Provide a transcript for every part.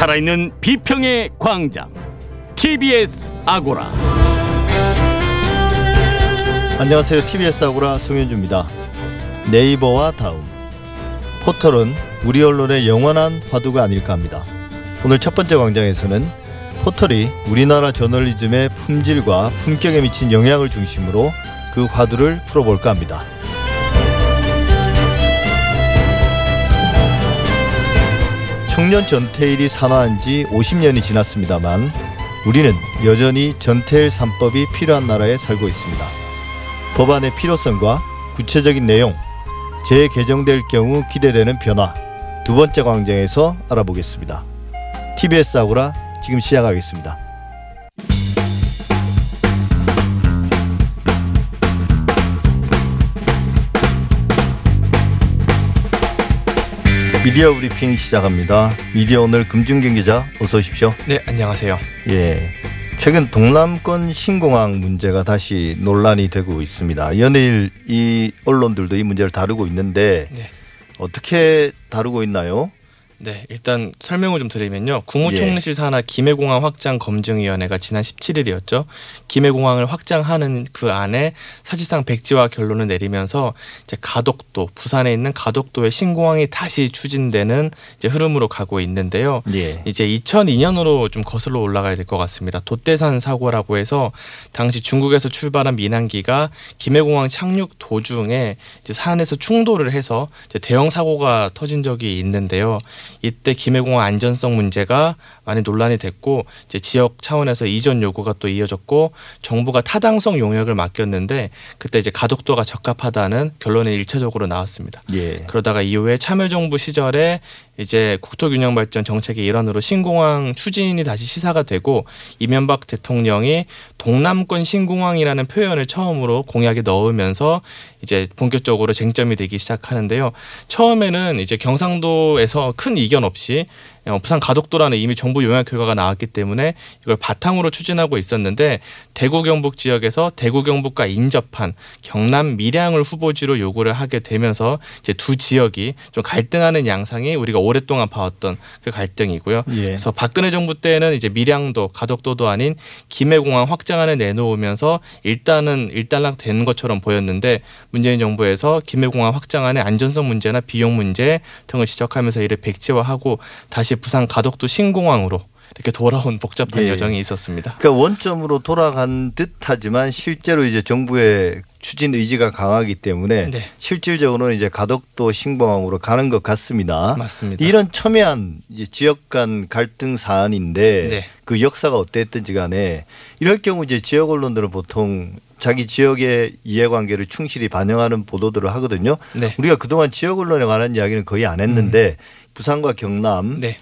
살아있는 비평의 광장 TBS 아고라 안녕하세요. TBS 아고라 송현주입니다. 네이버와 다음 포털은 우리 언론의 영원한 화두가 아닐까 합니다. 오늘 첫 번째 광장에서는 포털이 우리나라 저널리즘의 품질과 품격에 미친 영향을 중심으로 그 화두를 풀어볼까 합니다. 청년 전태일이 산화한 지 50년이 지났습니다만 우리는 여전히 전태일 3법이 필요한 나라에 살고 있습니다. 법안의 필요성과 구체적인 내용, 재개정될 경우 기대되는 변화 두 번째 광장에서 알아보겠습니다. TBS 아고라 지금 시작하겠습니다. 미디어 브리핑 시작합니다. 미디어 오늘 금준경 기자 어서 오십시오. 네, 안녕하세요. 예. 최근 동남권 신공항 문제가 다시 논란이 되고 있습니다. 연일 이 언론들도 이 문제를 다루고 있는데 네. 어떻게 다루고 있나요? 네, 일단 설명을 좀 드리면요. 국무총리실 산하 김해공항 확장 검증위원회가 지난 17일이었죠. 김해공항을 확장하는 그 안에 사실상 백지화 결론을 내리면서 이제 가덕도 부산에 있는 가덕도의 신공항이 다시 추진되는 이제 흐름으로 가고 있는데요. 예. 이제 2002년으로 좀 거슬러 올라가야 될 것 같습니다. 돛대산 사고라고 해서 당시 중국에서 출발한 민항기가 김해공항 착륙 도중에 이제 산에서 충돌을 해서 대형 사고가 터진 적이 있는데요. 이때 김해공항 안전성 문제가 많이 논란이 됐고 이제 지역 차원에서 이전 요구가 또 이어졌고 정부가 타당성 용역을 맡겼는데 그때 이제 가덕도가 적합하다는 결론이 일차적으로 나왔습니다. 예. 그러다가 이후에 참여정부 시절에 이제 국토균형발전 정책의 일환으로 신공항 추진이 다시 시사가 되고 이명박 대통령이 동남권 신공항이라는 표현을 처음으로 공약에 넣으면서 이제 본격적으로 쟁점이 되기 시작하는데요. 처음에는 이제 경상도에서 큰 이견 없이 어, 부산 가덕도라는 이미 정부 용역 결과가 나왔기 때문에 이걸 바탕으로 추진하고 있었는데 대구 경북 지역에서 대구 경북과 인접한 경남 밀양을 후보지로 요구를 하게 되면서 이제 두 지역이 좀 갈등하는 양상이 우리가 오랫동안 봐왔던 그 갈등이고요. 예. 그래서 박근혜 정부 때는 이제 밀양도 가덕도도 아닌 김해공항 확장안을 내놓으면서 일단은 일단락 된 것처럼 보였는데 문재인 정부에서 김해공항 확장안의 안전성 문제나 비용 문제 등을 지적하면서 이를 백지화하고 다시 부산 가덕도 신공항으로 이렇게 돌아온 복잡한 예. 여정이 있었습니다. 그러니까 원점으로 돌아간 듯하지만 실제로 이제 정부의 추진 의지가 강하기 때문에 네. 실질적으로는 이제 가덕도 신공항으로 가는 것 같습니다. 맞습니다. 이런 첨예한 이제 지역 간 갈등 사안인데 네. 그 역사가 어땠든지 간에 이럴 경우 이제 지역 언론들은 보통 자기 지역의 이해관계를 충실히 반영하는 보도들을 하거든요. 네. 우리가 그동안 지역 언론에 관한 이야기는 거의 안 했는데 부산과 경남, 네.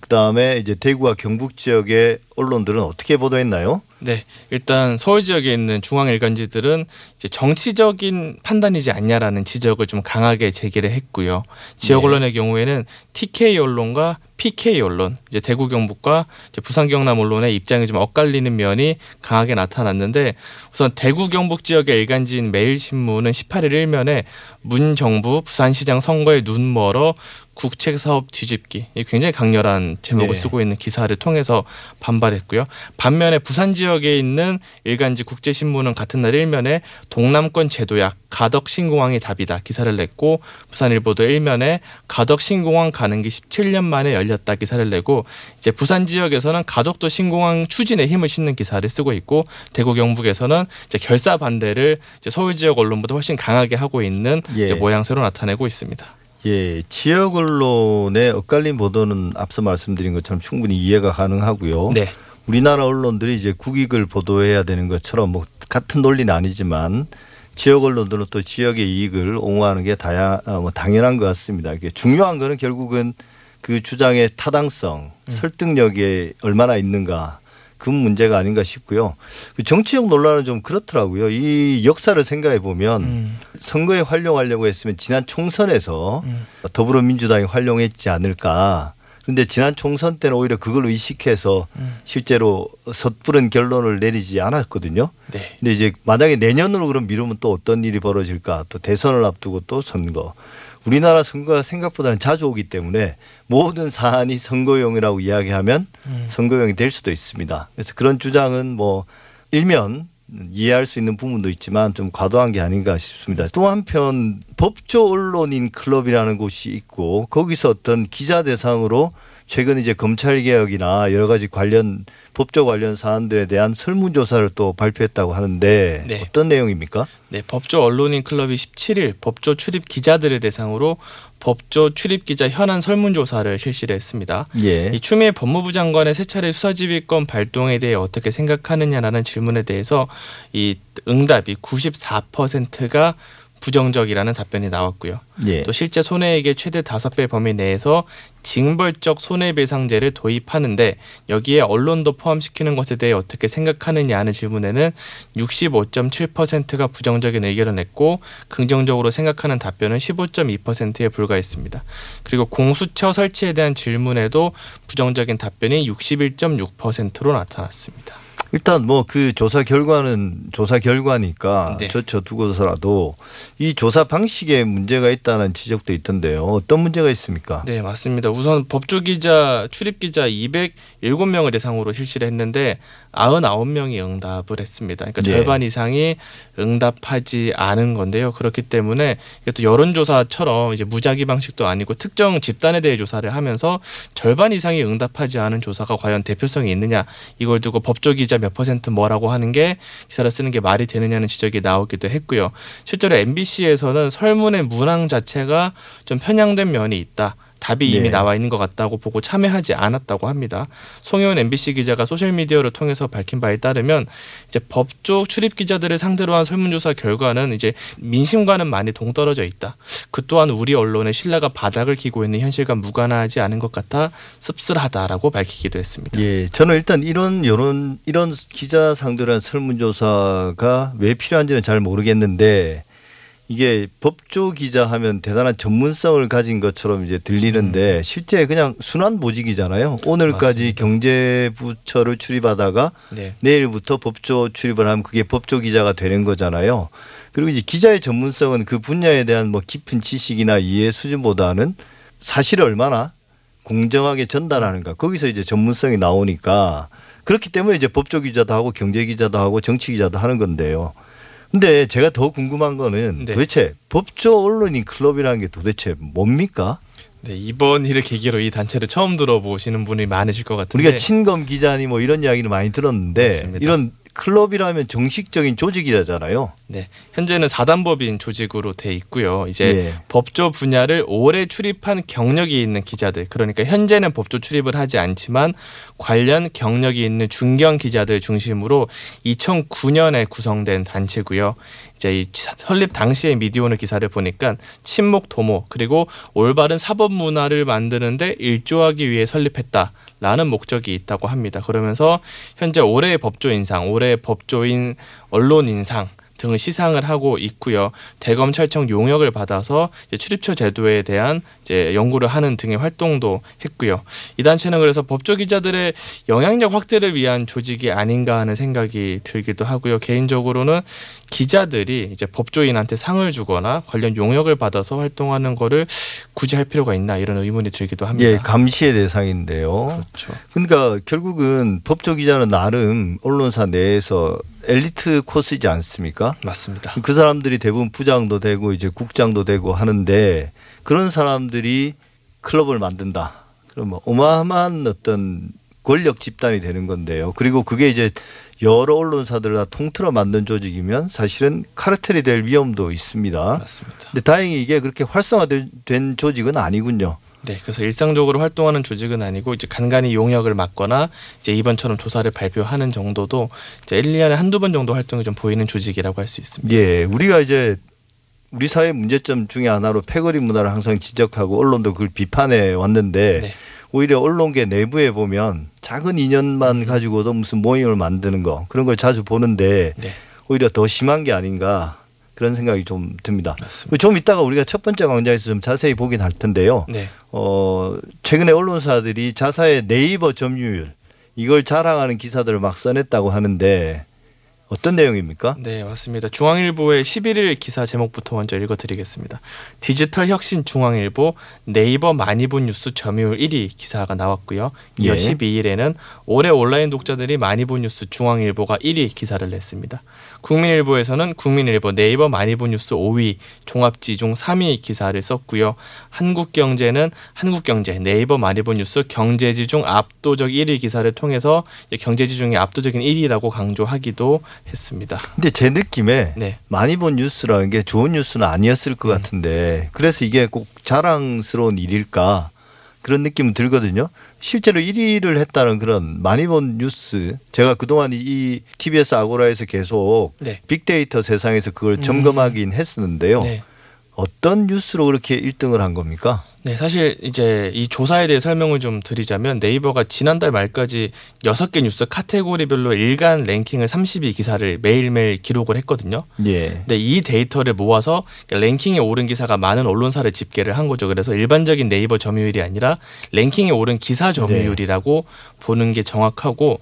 그다음에 이제 대구와 경북 지역의 언론들은 어떻게 보도했나요? 네, 일단 서울 지역에 있는 중앙 일간지들은 이제 정치적인 판단이지 않냐라는 지적을 좀 강하게 제기를 했고요. 지역 네. 언론의 경우에는 TK 언론과 PK 언론, 이제 대구 경북과 이제 부산 경남 언론의 입장이 좀 엇갈리는 면이 강하게 나타났는데 우선 대구 경북 지역의 일간지인 매일신문은 18일 일면에 문 정부 부산시장 선거에 눈 멀어 국책 사업 뒤집기 이 굉장히 강렬한 제목을 네. 쓰고 있는 기사를 통해서 반발했고요. 반면에 부산 지역에 있는 일간지 국제신문은 같은 날 일면에 동남권 제도약 가덕 신공항이 답이다 기사를 냈고 부산일보도 일면에 가덕 신공항 가는 길 17년 만에 열렸다 기사를 내고 이제 부산 지역에서는 가덕도 신공항 추진에 힘을 싣는 기사를 쓰고 있고 대구 경북에서는 이제 결사 반대를 이제 서울 지역 언론보다 훨씬 강하게 하고 있는 예. 이제 모양새로 나타내고 있습니다. 예, 지역 언론의 엇갈린 보도는 앞서 말씀드린 것처럼 충분히 이해가 가능하고요. 네. 우리나라 언론들이 이제 국익을 보도해야 되는 것처럼 뭐 같은 논리는 아니지만 지역 언론들은 또 지역의 이익을 옹호하는 게 다야 어, 뭐 당연한 것 같습니다. 이게 중요한 거는 결국은 그 주장의 타당성, 설득력이 얼마나 있는가 그 문제가 아닌가 싶고요. 그 정치적 논란은 좀 그렇더라고요. 이 역사를 생각해 보면 음. 선거에 활용하려고 했으면 지난 총선에서 음. 더불어민주당이 활용했지 않을까 그런데 지난 총선 때는 오히려 그걸 의식해서 실제로 섣부른 결론을 내리지 않았거든요. 네. 근데 이제 만약에 내년으로 그럼 미루면 또 어떤 일이 벌어질까? 또 대선을 앞두고 또 선거. 우리나라 선거가 생각보다는 자주 오기 때문에 모든 사안이 선거용이라고 이야기하면 음. 선거용이 될 수도 있습니다. 그래서 그런 주장은 뭐 일면 이해할 수 있는 부분도 있지만 좀 과도한 게 아닌가 싶습니다. 또 한편 법조 언론인 클럽이라는 곳이 있고 거기서 어떤 기자 대상으로 최근 이제 검찰 개혁이나 여러 가지 관련 법조 관련 사안들에 대한 설문조사를 또 발표했다고 하는데 네. 어떤 내용입니까? 네, 법조 언론인 클럽이 17일 법조 출입 기자들을 대상으로 법조 출입 기자 현안 설문조사를 실시를 했습니다. 예. 이 추미애 법무부 장관의 세 차례 수사지휘권 발동에 대해 어떻게 생각하느냐라는 질문에 대해서 이 응답이 94%가 부정적이라는 답변이 나왔고요. 예. 또 실제 손해액의 최대 다섯 배 범위 내에서 징벌적 손해배상제를 도입하는데 여기에 언론도 포함시키는 것에 대해 어떻게 생각하느냐 하는 질문에는 65.7%가 부정적인 의견을 냈고 긍정적으로 생각하는 답변은 15.2%에 불과했습니다. 그리고 공수처 설치에 대한 질문에도 부정적인 답변이 61.6%로 나타났습니다. 일단 뭐 그 조사 결과는 조사 결과니까 네. 저쳐 두고서라도 이 조사 방식에 문제가 있다는 지적도 있던데요. 어떤 문제가 있습니까? 네, 맞습니다. 우선 법조 기자, 출입 기자 207명을 대상으로 실시를 했는데 99명이 응답을 했습니다. 그러니까 네. 절반 이상이 응답하지 않은 건데요. 그렇기 때문에 이것도 여론조사처럼 이제 무작위 방식도 아니고 특정 집단에 대해 조사를 하면서 절반 이상이 응답하지 않은 조사가 과연 대표성이 있느냐 이걸 두고 법조 기자 몇 퍼센트 뭐라고 하는 게 기사를 쓰는 게 말이 되느냐는 지적이 나오기도 했고요. 실제로 MBC에서는 설문의 문항 자체가 좀 편향된 면이 있다. 답이 이미 네. 나와 있는 것 같다고 보고 참여하지 않았다고 합니다. 송혜원 MBC 기자가 소셜 미디어를 통해서 밝힌 바에 따르면 이제 법조 출입 기자들을 상대로 한 설문조사 결과는 이제 민심과는 많이 동떨어져 있다. 그 또한 우리 언론의 신뢰가 바닥을 기고 있는 현실과 무관하지 않은 것 같아 씁쓸하다라고 밝히기도 했습니다. 예, 저는 일단 이런 여론 이런 기자 상대로 한 설문조사가 왜 필요한지는 잘 모르겠는데 이게 법조 기자 하면 대단한 전문성을 가진 것처럼 이제 들리는데 실제 그냥 순환 보직이잖아요. 오늘까지 맞습니다. 경제부처를 출입하다가 네. 내일부터 법조 출입을 하면 그게 법조 기자가 되는 거잖아요. 그리고 이제 기자의 전문성은 그 분야에 대한 뭐 깊은 지식이나 이해 수준보다는 사실을 얼마나 공정하게 전달하는가 거기서 이제 전문성이 나오니까 그렇기 때문에 이제 법조 기자도 하고 경제 기자도 하고 정치 기자도 하는 건데요. 근데 제가 더 궁금한 거는 네. 도대체 법조 언론인 클럽이라는 게 도대체 뭡니까? 네, 이번 일을 계기로 이 단체를 처음 들어보시는 분이 많으실 것 같은데 우리가 친검 기자니 뭐 이런 이야기를 많이 들었는데 맞습니다. 이런 클럽이라면 정식적인 조직이잖아요. 네, 현재는 사단법인 조직으로 돼 있고요. 이제 예. 법조 분야를 오래 출입한 경력이 있는 기자들, 그러니까 현재는 법조 출입을 하지 않지만 관련 경력이 있는 중견 기자들 중심으로 2009년에 구성된 단체고요. 이제 이 설립 당시의 미디어오늘 기사를 보니까 친목 도모 그리고 올바른 사법 문화를 만드는데 일조하기 위해 설립했다. 라는 목적이 있다고 합니다. 그러면서 현재 올해의 법조 인상, 올해의 법조인 언론 인상 등을 시상을 하고 있고요. 대검찰청 용역을 받아서 출입처 제도에 대한 이제 연구를 하는 등의 활동도 했고요. 이 단체는 그래서 법조 기자들의 영향력 확대를 위한 조직이 아닌가 하는 생각이 들기도 하고요. 개인적으로는 기자들이 이제 법조인한테 상을 주거나 관련 용역을 받아서 활동하는 거를 굳이 할 필요가 있나 이런 의문이 들기도 합니다. 예, 감시의 대상인데요. 그렇죠. 그러니까 결국은 법조 기자는 나름 언론사 내에서 엘리트 코스이지 않습니까? 맞습니다. 그 사람들이 대부분 부장도 되고 이제 국장도 되고 하는데 그런 사람들이 클럽을 만든다. 그러면 어마어마한 어떤 권력 집단이 되는 건데요. 그리고 그게 이제 여러 언론사들을 다 통틀어 만든 조직이면 사실은 카르텔이 될 위험도 있습니다. 맞습니다. 근데 다행히 이게 그렇게 활성화된 된 조직은 아니군요. 네, 그래서 일상적으로 활동하는 조직은 아니고 이제 간간히 용역을 맡거나 이제 이번처럼 조사를 발표하는 정도도 이제 1, 2년에 한두 번 정도 활동이 좀 보이는 조직이라고 할 수 있습니다. 예, 우리가 이제 우리 사회 문제점 중에 하나로 패거리 문화를 항상 지적하고 언론도 그걸 비판해 왔는데 네. 오히려 언론계 내부에 보면 작은 인연만 가지고도 무슨 모임을 만드는 거 그런 걸 자주 보는데 네. 오히려 더 심한 게 아닌가 그런 생각이 좀 듭니다. 맞습니다. 좀 이따가 우리가 첫 번째 광장에서 좀 자세히 보긴 할 텐데요. 네. 어, 최근에 언론사들이 자사의 네이버 점유율 이걸 자랑하는 기사들을 막 써냈다고 하는데 어떤 내용입니까? 네, 맞습니다. 중앙일보의 11일 기사 제목부터 먼저 읽어드리겠습니다. 디지털 혁신 중앙일보 네이버 많이 본 뉴스 점유율 1위 기사가 나왔고요. 이어 예. 12일에는 올해 온라인 독자들이 많이 본 뉴스 중앙일보가 1위 기사를 냈습니다. 국민일보에서는 국민일보 네이버 많이 본 뉴스 5위 종합지 중 3위 기사를 썼고요. 한국경제는 한국경제 네이버 많이 본 뉴스 경제지 중 압도적 1위 기사를 통해서 경제지 중에 압도적인 1위라고 강조하기도 했습니다. 근데 제 느낌에 네. 많이 본 뉴스라는 게 좋은 뉴스는 아니었을 것 같은데 그래서 이게 꼭 자랑스러운 일일까 그런 느낌은 들거든요. 실제로 1위를 했다는 그런 많이 본 뉴스 제가 그동안 이 TBS 아고라에서 계속 네. 빅데이터 세상에서 그걸 음. 점검하긴 했었는데요. 네. 어떤 뉴스로 그렇게 1등을 한 겁니까? 네, 사실 이제 이 조사에 대해 설명을 좀 드리자면 네이버가 지난달 말까지 여섯 개 뉴스 카테고리별로 일간 랭킹을 32 기사를 매일매일 기록을 했거든요. 예. 근데 이 데이터를 모아서 랭킹에 오른 기사가 많은 언론사를 집계를 한 거죠. 그래서 일반적인 네이버 점유율이 아니라 랭킹에 오른 기사 점유율이라고 보는 게 정확하고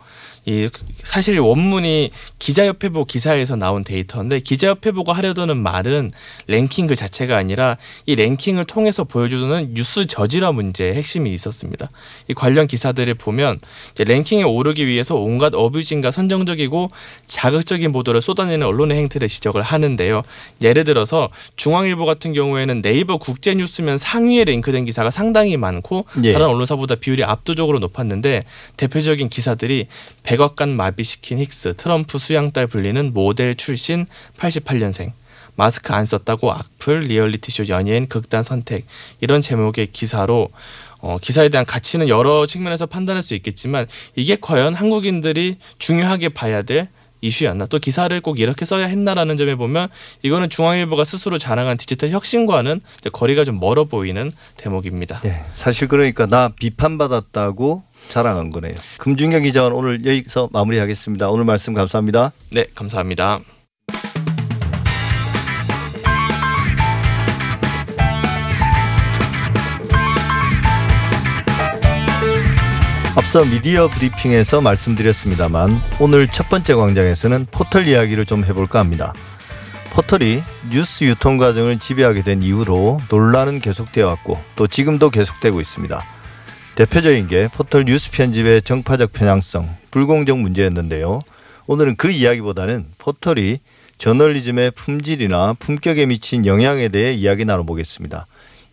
이 사실 원문이 기자협회보 기사에서 나온 데이터인데 기자협회보가 하려드는 말은 랭킹 그 자체가 아니라 이 랭킹을 통해서 보여주는 뉴스 저지라 문제의 핵심이 있었습니다. 이 관련 기사들을 보면 이제 랭킹에 오르기 위해서 온갖 어뷰징과 선정적이고 자극적인 보도를 쏟아내는 언론의 행태를 지적을 하는데요. 예를 들어서 중앙일보 같은 경우에는 네이버 국제뉴스면 상위에 랭크된 기사가 상당히 많고 예. 다른 언론사보다 비율이 압도적으로 높았는데 대표적인 기사들이 백악관 마비시킨 힉스 트럼프 수양딸 불리는 모델 출신 88년생 마스크 안 썼다고 악플 리얼리티쇼 연예인 극단 선택 이런 제목의 기사로 어, 기사에 대한 가치는 여러 측면에서 판단할 수 있겠지만 이게 과연 한국인들이 중요하게 봐야 될 이슈였나 또 기사를 꼭 이렇게 써야 했나라는 점에 보면 이거는 중앙일보가 스스로 자랑한 디지털 혁신과는 거리가 좀 멀어 보이는 대목입니다. 예. 사실 그러니까 나 비판받았다고 자랑한 거네요. 금준경 기자는 오늘 여기서 마무리하겠습니다. 오늘 말씀 감사합니다. 네, 감사합니다. 앞서 미디어 브리핑에서 말씀드렸습니다만 오늘 첫 번째 광장에서는 포털 이야기를 좀 해볼까 합니다. 포털이 뉴스 유통 과정을 지배하게 된 이후로 논란은 계속되어 왔고 또 지금도 계속되고 있습니다. 대표적인 게 포털 뉴스 편집의 정파적 편향성, 불공정 문제였는데요. 오늘은 그 이야기보다는 포털이 저널리즘의 품질이나 품격에 미친 영향에 대해 이야기 나눠보겠습니다.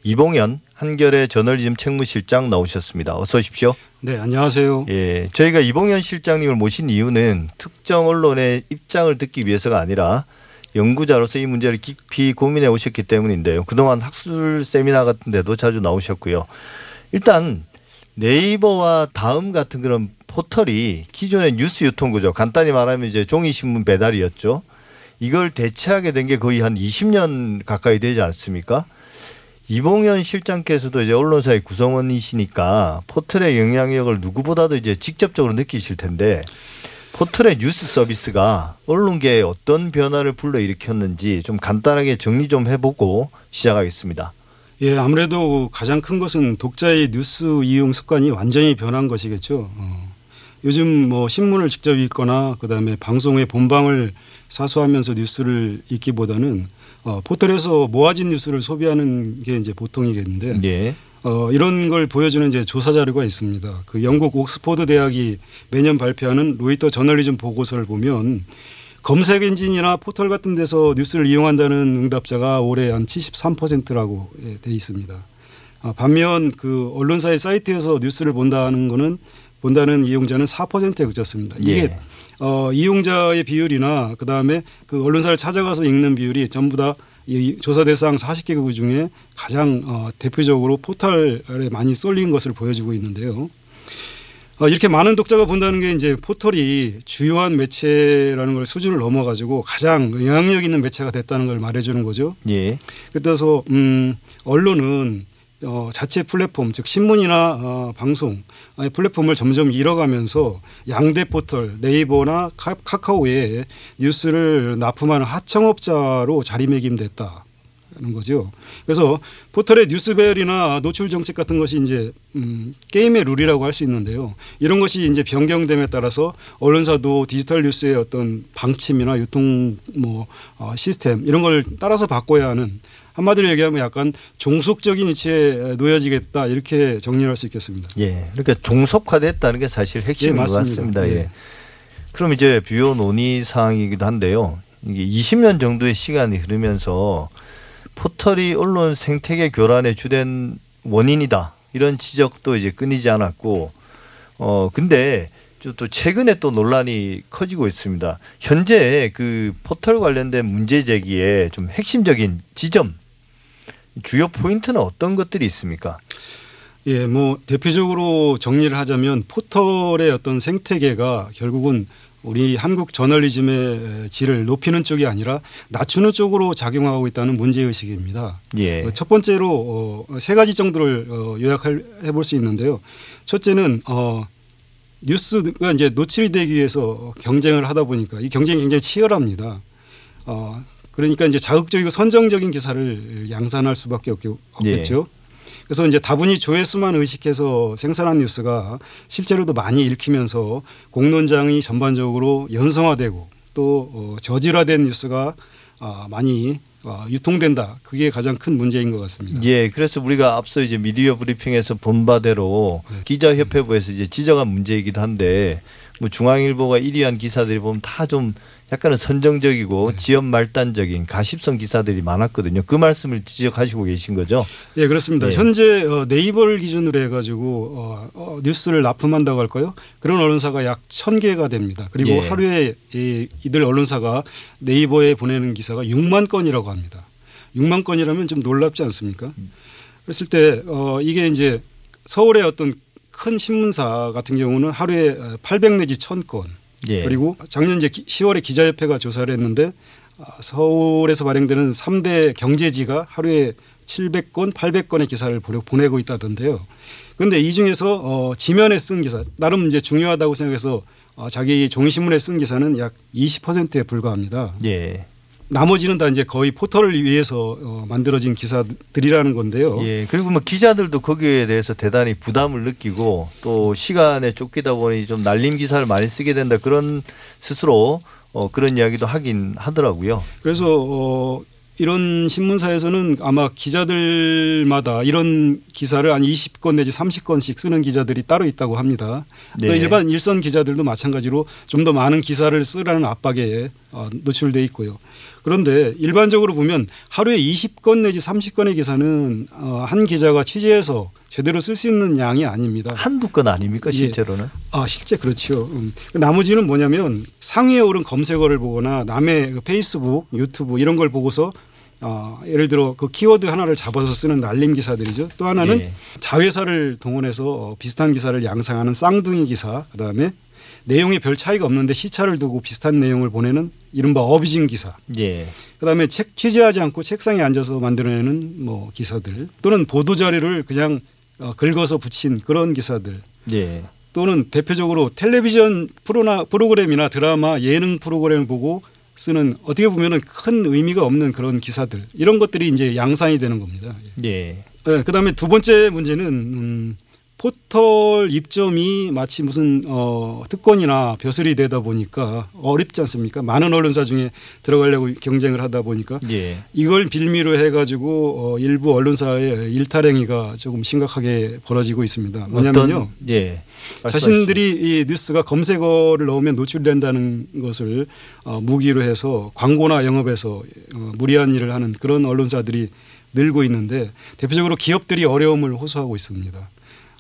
이봉현 한결의 저널리즘 책무실장 나오셨습니다. 어서 오십시오. 네, 안녕하세요. 예, 저희가 이봉현 실장님을 모신 이유는 특정 언론의 입장을 듣기 위해서가 아니라 연구자로서 이 문제를 깊이 고민해 오셨기 때문인데요. 그동안 학술 세미나 같은 데도 자주 나오셨고요. 일단 네이버와 다음 같은 그런 포털이 기존의 뉴스 유통 구조, 간단히 말하면 이제 종이 신문 배달이었죠. 이걸 대체하게 된 게 거의 한 20년 가까이 되지 않습니까? 이봉현 실장께서도 이제 언론사의 구성원이시니까 포털의 영향력을 누구보다도 이제 직접적으로 느끼실 텐데 포털의 뉴스 서비스가 언론계에 어떤 변화를 불러일으켰는지 좀 간단하게 정리 좀 해보고 시작하겠습니다. 예, 아무래도 가장 큰 것은 독자의 뉴스 이용 습관이 완전히 변한 것이겠죠. 어. 요즘 뭐 신문을 직접 읽거나 그다음에 방송의 본방을 사수하면서 뉴스를 읽기보다는 어, 포털에서 모아진 뉴스를 소비하는 게 이제 보통이겠는데 예. 어, 이런 걸 보여주는 이제 조사 자료가 있습니다. 그 영국 옥스포드 대학이 매년 발표하는 로이터 저널리즘 보고서를 보면 검색 엔진이나 포털 같은 데서 뉴스를 이용한다는 응답자가 올해 한 73%라고 예, 돼 있습니다. 아, 반면 그 언론사의 사이트에서 뉴스를 본다는 거는 본다는 이용자는 4%에 그쳤습니다. 이게 예. 어, 이용자의 비율이나 그 다음에 그 언론사를 찾아가서 읽는 비율이 전부 다 이 조사 대상 40개국 중에 가장 어, 대표적으로 포털에 많이 쏠린 것을 보여주고 있는데요. 어, 이렇게 많은 독자가 본다는 게 이제 포털이 주요한 매체라는 걸 수준을 넘어가지고 가장 영향력 있는 매체가 됐다는 걸 말해주는 거죠. 예. 그래서 음, 언론은 어, 자체 플랫폼 즉 신문이나 어, 방송 아니, 플랫폼을 점점 잃어가면서 양대 포털 네이버나 카, 카카오에 뉴스를 납품하는 하청업자로 자리매김됐다. 는 거죠. 그래서 포털의 뉴스 배열이나 노출 정책 같은 것이 이제 음, 게임의 룰이라고 할 수 있는데요. 이런 것이 이제 변경됨에 따라서 언론사도 디지털 뉴스의 어떤 방침이나 유통 뭐 어, 시스템 이런 걸 따라서 바꿔야 하는 한마디로 얘기하면 약간 종속적인 위치에 놓여지겠다 이렇게 정리할 수 있겠습니다. 예. 그러니까 종속화됐다는 게 사실 핵심인 예, 것 맞습니다. 같습니다. 예. 예. 그럼 이제 주요 논의 사항이기도 한데요. 이게 20년 정도의 시간이 흐르면서 포털이 언론 생태계 교란의 주된 원인이다. 이런 지적도 이제 끊이지 않았고 어 근데 저또 최근에 또 논란이 커지고 있습니다. 현재 그 포털 관련된 문제 제기에 좀 핵심적인 지점 주요 포인트는 어떤 것들이 있습니까? 예, 뭐 대표적으로 정리를 하자면 포털의 어떤 생태계가 결국은 우리 한국 저널리즘의 질을 높이는 쪽이 아니라 낮추는 쪽으로 작용하고 있다는 문제 의식입니다. 예. 어, 첫 번째로 어, 세 가지 정도를 어, 요약해 볼 수 있는데요. 첫째는 어, 뉴스가 이제 노출이 되기 위해서 경쟁을 하다 보니까 이 경쟁이 굉장히 치열합니다. 어, 그러니까 이제 자극적이고 선정적인 기사를 양산할 수밖에 없, 없겠죠. 그래서 이제 다분히 조회수만 의식해서 생산한 뉴스가 실제로도 많이 읽히면서 공론장이 전반적으로 연성화되고 또 어, 저질화된 뉴스가 아, 많이 어, 유통된다. 그게 가장 큰 문제인 것 같습니다. 예, 그래서 우리가 앞서 이제 미디어 브리핑에서 본 바대로 네. 기자협회부에서 이제 지적한 문제이기도 한데 뭐 중앙일보가 1위한 기사들이 보면 다 좀 약간은 선정적이고 네. 지연 말단적인 가십성 기사들이 많았거든요. 그 말씀을 지적하시고 계신 거죠? 예, 그렇습니다. 예. 현재 어, 네이버를 기준으로 해가지고 어, 어, 뉴스를 납품한다고 할까요? 그런 언론사가 약 천 개가 됩니다. 그리고 예. 하루에 이, 이들 언론사가 네이버에 보내는 기사가 6만 건이라고 합니다. 6만 건이라면 좀 놀랍지 않습니까? 그랬을 때 어, 이게 이제 서울의 어떤 큰 신문사 같은 경우는 하루에 800 내지 1000건 예. 그리고 작년 이제 10월에 기자협회가 조사를 했는데 아, 서울에서 발행되는 3대 경제지가 하루에 700건, 800건의 기사를 보내- 보내고 있다던데요. 그런데 이 중에서 어, 지면에 쓴 기사, 나름 이제 중요하다고 생각해서 어, 자기 종이신문에 쓴 기사는 약 20%에 불과합니다. 예. 나머지는 다 이제 거의 포털을 위해서 어, 만들어진 기사들이라는 건데요. 예. 그리고 뭐 기자들도 거기에 대해서 대단히 부담을 느끼고 또 시간에 쫓기다 보니 좀 날림 기사를 많이 쓰게 된다 그런 스스로 어, 그런 이야기도 하긴 하더라고요. 그래서 어, 이런 신문사에서는 아마 기자들마다 이런 기사를 한 20건 내지 30건씩 쓰는 기자들이 따로 있다고 합니다. 또 네. 일반 일선 기자들도 마찬가지로 좀 더 많은 기사를 쓰라는 압박에 어, 노출돼 있고요. 그런데 일반적으로 보면 하루에 20건 내지 30건의 기사는 어, 한 기자가 취재해서 제대로 쓸 수 있는 양이 아닙니다. 한두 건 아닙니까 예. 실제로는? 아 실제 그렇죠. 음. 나머지는 뭐냐면 상위에 오른 검색어를 보거나 남의 그 페이스북, 유튜브 이런 걸 보고서 어, 예를 들어 그 키워드 하나를 잡아서 쓰는 날림 기사들이죠. 또 하나는 예. 자회사를 동원해서 어, 비슷한 기사를 양상하는 쌍둥이 기사. 그다음에 내용이 별 차이가 없는데 시차를 두고 비슷한 내용을 보내는 이른바 어비징 기사. 예. 그다음에 책 취재하지 않고 책상에 앉아서 만들어내는 뭐 기사들 또는 보도 자료를 그냥 어, 긁어서 붙인 그런 기사들. 예. 또는 대표적으로 텔레비전 프로나 프로그램이나 드라마 예능 프로그램을 보고 쓰는 어떻게 보면은 큰 의미가 없는 그런 기사들 이런 것들이 이제 양산이 되는 겁니다. 예. 네, 그다음에 두 번째 문제는 음, 포털 입점이 마치 무슨 어, 특권이나 벼슬이 되다 보니까 어렵지 않습니까? 많은 언론사 중에 들어가려고 경쟁을 하다 보니까 예. 이걸 빌미로 해가지고 어, 일부 언론사의 일탈행위가 조금 심각하게 벌어지고 있습니다. 뭐냐면요. 예. 자신들이 이 뉴스가 검색어를 넣으면 노출된다는 것을 어, 무기로 해서 광고나 영업에서 어, 무리한 일을 하는 그런 언론사들이 늘고 있는데 대표적으로 기업들이 어려움을 호소하고 있습니다.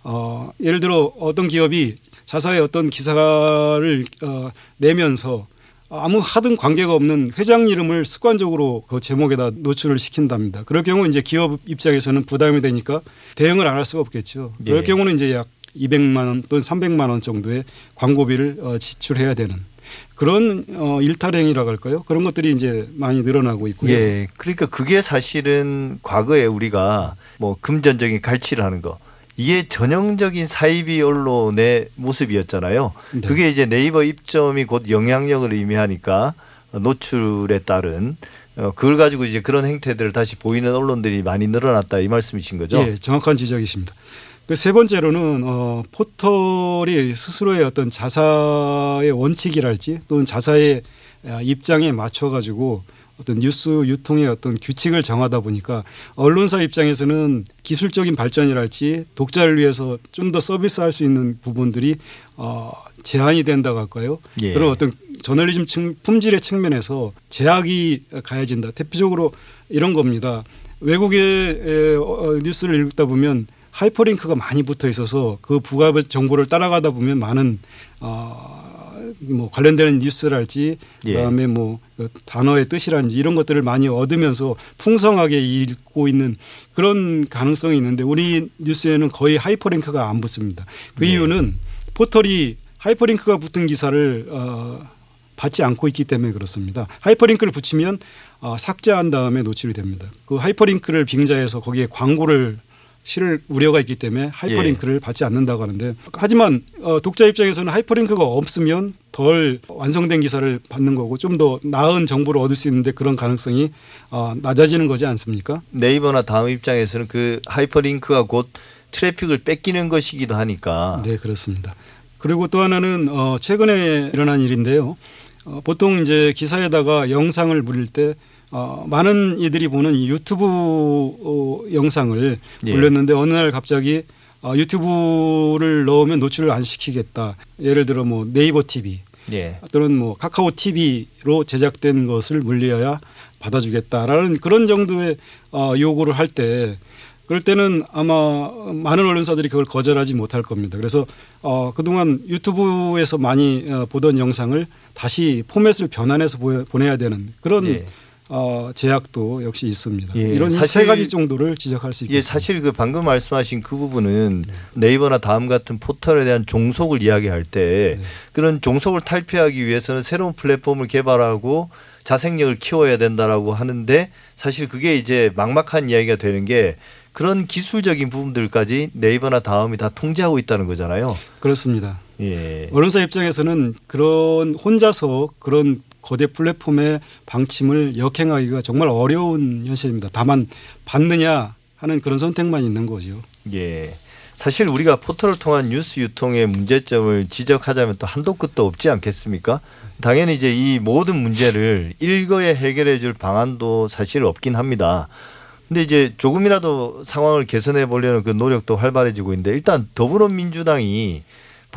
어, 예를 들어 어떤 기업이 자사의 어떤 기사를 어, 내면서 아무 하등 관계가 없는 회장 이름을 습관적으로 그 제목에다 노출을 시킨답니다. 그럴 경우 이제 기업 입장에서는 부담이 되니까 대응을 안 할 수가 없겠죠. 그럴 예. 경우는 이제 약 200만 원 또는 300만 원 정도의 광고비를 어, 지출해야 되는 그런 어, 일탈행위라고 할까요? 그런 것들이 이제 많이 늘어나고 있고요. 예. 그러니까 그게 사실은 과거에 우리가 뭐 금전적인 갈취를 하는 거 이게 전형적인 사이비 언론의 모습이었잖아요. 네. 그게 이제 네이버 입점이 곧 영향력을 의미하니까 노출에 따른 어, 그걸 가지고 이제 그런 행태들을 다시 보이는 언론들이 많이 늘어났다 이 말씀이신 거죠? 예, 정확한 지적이십니다. 그 세 번째로는 어, 포털이 스스로의 어떤 자사의 원칙이랄지 또는 자사의 아, 입장에 맞춰 가지고 어떤 뉴스 유통의 어떤 규칙을 정하다 보니까 언론사 입장에서는 기술적인 발전이랄지 독자를 위해서 좀 더 서비스할 수 있는 부분들이 어, 제한이 된다고 할까요? 예. 그런 어떤 저널리즘 측, 품질의 측면에서 제약이 가해진다. 대표적으로 이런 겁니다. 외국의 에, 어, 뉴스를 읽다 보면 하이퍼링크가 많이 붙어 있어서 그 부가 정보를 따라가다 보면 많은 어 뭐 관련되는 뉴스랄지 예. 그다음에 뭐그 단어의 뜻이랄지 이런 것들을 많이 얻으면서 풍성하게 읽고 있는 그런 가능성이 있는데 우리 뉴스에는 거의 하이퍼링크가 안 붙습니다. 그 네. 이유는 포털이 하이퍼링크가 붙은 기사를 어 받지 않고 있기 때문에 그렇습니다. 하이퍼링크를 붙이면 어, 삭제한 다음에 노출이 됩니다. 그 하이퍼링크를 빙자해서 거기에 광고를 실을 우려가 있기 때문에 하이퍼링크를 받지 않는다고 하는데 하지만 어, 독자 입장에서는 하이퍼링크가 없으면 덜 완성된 기사를 받는 거고 좀 더 나은 정보를 얻을 수 있는데 그런 가능성이 어, 낮아지는 거지 않습니까? 네이버나 다음 입장에서는 그 하이퍼링크가 곧 트래픽을 뺏기는 것이기도 하니까 네, 그렇습니다. 그리고 또 하나는 어 최근에 일어난 일인데요. 어 보통 이제 기사에다가 영상을 물릴 때 어 많은 이들이 보는 이 유튜브 어 영상을 예. 물렸는데 어느 날 갑자기 어 유튜브를 넣으면 노출을 안 시키겠다. 예를 들어 뭐 네이버 TV 예. 또는 뭐 카카오 TV로 제작된 것을 물려야 받아주겠다라는 그런 정도의 어, 요구를 할 때 그럴 때는 아마 많은 언론사들이 그걸 거절하지 못할 겁니다. 그래서 어, 그동안 유튜브에서 많이 어, 보던 영상을 다시 포맷을 변환해서 보여, 보내야 되는 그런 예. 어, 제약도 역시 있습니다. 예, 이런 세 사실- 가지 정도를 지적할 수 예, 있겠습니다. 사실 그 방금 말씀하신 그 부분은 네 이버나 다음 같은 포털에 대한 종속을 이야기할 때 네. 그런 종속을 탈피하기 위해서는 새로운 플랫폼을 개발하고 자생력을 키워야 된다라고 하는데 사실 그게 이제 막막한 이야기가 되는 게 그런 기술적인 부분들까지 네이버나 다음이 다 통제하고 있다는 거잖아요. 그렇습니다. 예. 언론사 입장에서는 그런 혼자서 그런 거대 플랫폼의 방침을 역행하기가 정말 어려운 현실입니다. 다만 받느냐 하는 그런 선택만 있는 거죠. 예. 사실 우리가 포털을 통한 뉴스 유통의 문제점을 지적하자면 또 한도 끝도 없지 않겠습니까? 당연히 이제 이 모든 문제를 일거에 해결해 줄 방안도 사실 없긴 합니다. 근데 이제 조금이라도 상황을 개선해 보려는 그 노력도 활발해지고 있는데 일단 더불어민주당이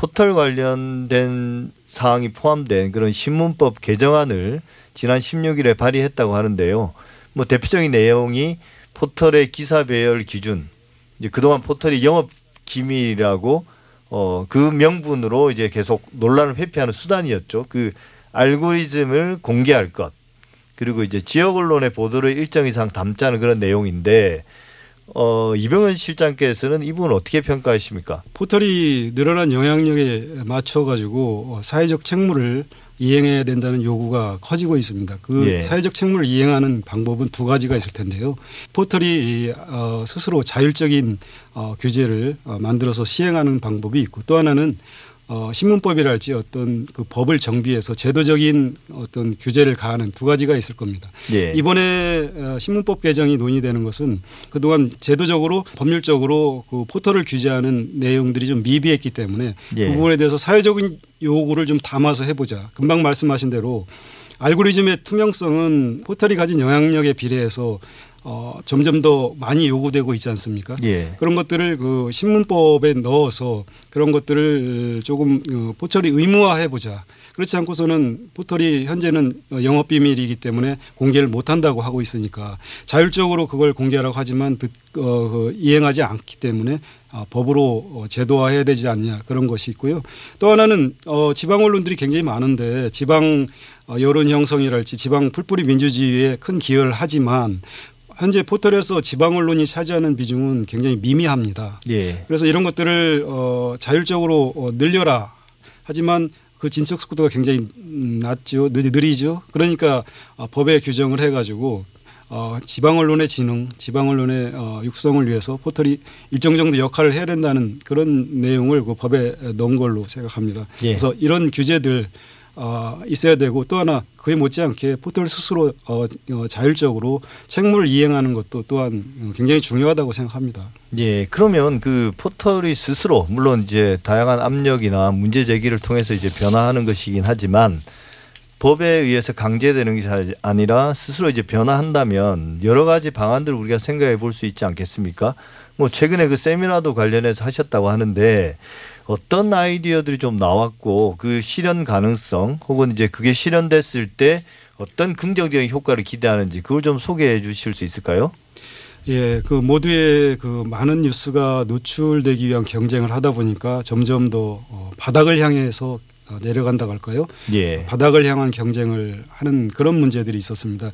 포털 관련된 사항이 포함된 그런 신문법 개정안을 지난 16일에 발의했다고 하는데요. 뭐 대표적인 내용이 포털의 기사 배열 기준 이제 그동안 포털이 영업 기밀이라고 어 그 명분으로 이제 계속 논란을 회피하는 수단이었죠. 그 알고리즘을 공개할 것 그리고 이제 지역 언론의 보도를 일정 이상 담자는 그런 내용인데 어 이병헌 실장께서는 이 부분 어떻게 평가하십니까? 포털이 늘어난 영향력에 맞춰 가지고 사회적 책무를 이행해야 된다는 요구가 커지고 있습니다. 그 예. 사회적 책무를 이행하는 방법은 두 가지가 있을 텐데요. 포털이 이, 어, 스스로 자율적인 어, 규제를 어, 만들어서 시행하는 방법이 있고 또 하나는 어, 신문법이랄지 어떤 그 법을 정비해서 제도적인 어떤 규제를 가하는 두 가지가 있을 겁니다. 예. 이번에 어, 신문법 개정이 논의되는 것은 그동안 제도적으로 법률적으로 그 포털을 규제하는 내용들이 좀 미비했기 때문에 예. 그 부분에 대해서 사회적인 요구를 좀 담아서 해보자. 금방 말씀하신 대로 알고리즘의 투명성은 포털이 가진 영향력에 비례해서 어, 점점 더 많이 요구되고 있지 않습니까? 예. 그런 것들을 그 신문법에 넣어서 그런 것들을 조금 어, 포털이 의무화해 보자. 그렇지 않고서는 포털이 현재는 어, 영업 비밀이기 때문에 공개를 못 한다고 하고 있으니까 자율적으로 그걸 공개하라고 하지만 듣, 어, 그 이행하지 않기 때문에 아, 법으로 어, 제도화해야 되지 않냐 그런 것이 있고요. 또 하나는 어, 지방 언론들이 굉장히 많은데 지방 어, 여론 형성이랄지 지방 풀뿌리 민주주의에 큰 기여를 하지만 현재 포털에서 지방 언론이 차지하는 비중은 굉장히 미미합니다. 예. 그래서 이런 것들을 어, 자율적으로 어, 늘려라. 하지만 그 진척 속도가 굉장히 음, 낮죠, 느- 느리죠. 그러니까 어, 법에 규정을 해가지고 어, 지방 언론의 진흥, 지방 언론의 어, 육성을 위해서 포털이 일정 정도 역할을 해야 된다는 그런 내용을 그 법에 넣은 걸로 생각합니다. 예. 그래서 이런 규제들 어, 있어야 되고 또 하나 그에 못지않게 포털 스스로 어, 어, 자율적으로 책무를 이행하는 것도 또한 어, 굉장히 중요하다고 생각합니다. 예, 그러면 그 포털이 스스로 물론 이제 다양한 압력이나 문제 제기를 통해서 이제 변화하는 것이긴 하지만 법에 의해서 강제되는 게 아니라 스스로 이제 변화한다면 여러 가지 방안들을 우리가 생각해 볼 수 있지 않겠습니까? 뭐 최근에 그 세미나도 관련해서 하셨다고 하는데 어떤 아이디어들이 좀 나왔고 그 실현 가능성 혹은 이제 그게 실현됐을 때 어떤 긍정적인 효과를 기대하는지 그걸 좀 소개해 주실 수 있을까요? 예, 그 모두의 그 많은 뉴스가 노출되기 위한 경쟁을 하다 보니까 점점 더 어, 바닥을 향해서 어, 내려간다고 할까요? 예. 바닥을 향한 경쟁을 하는 그런 문제들이 있었습니다.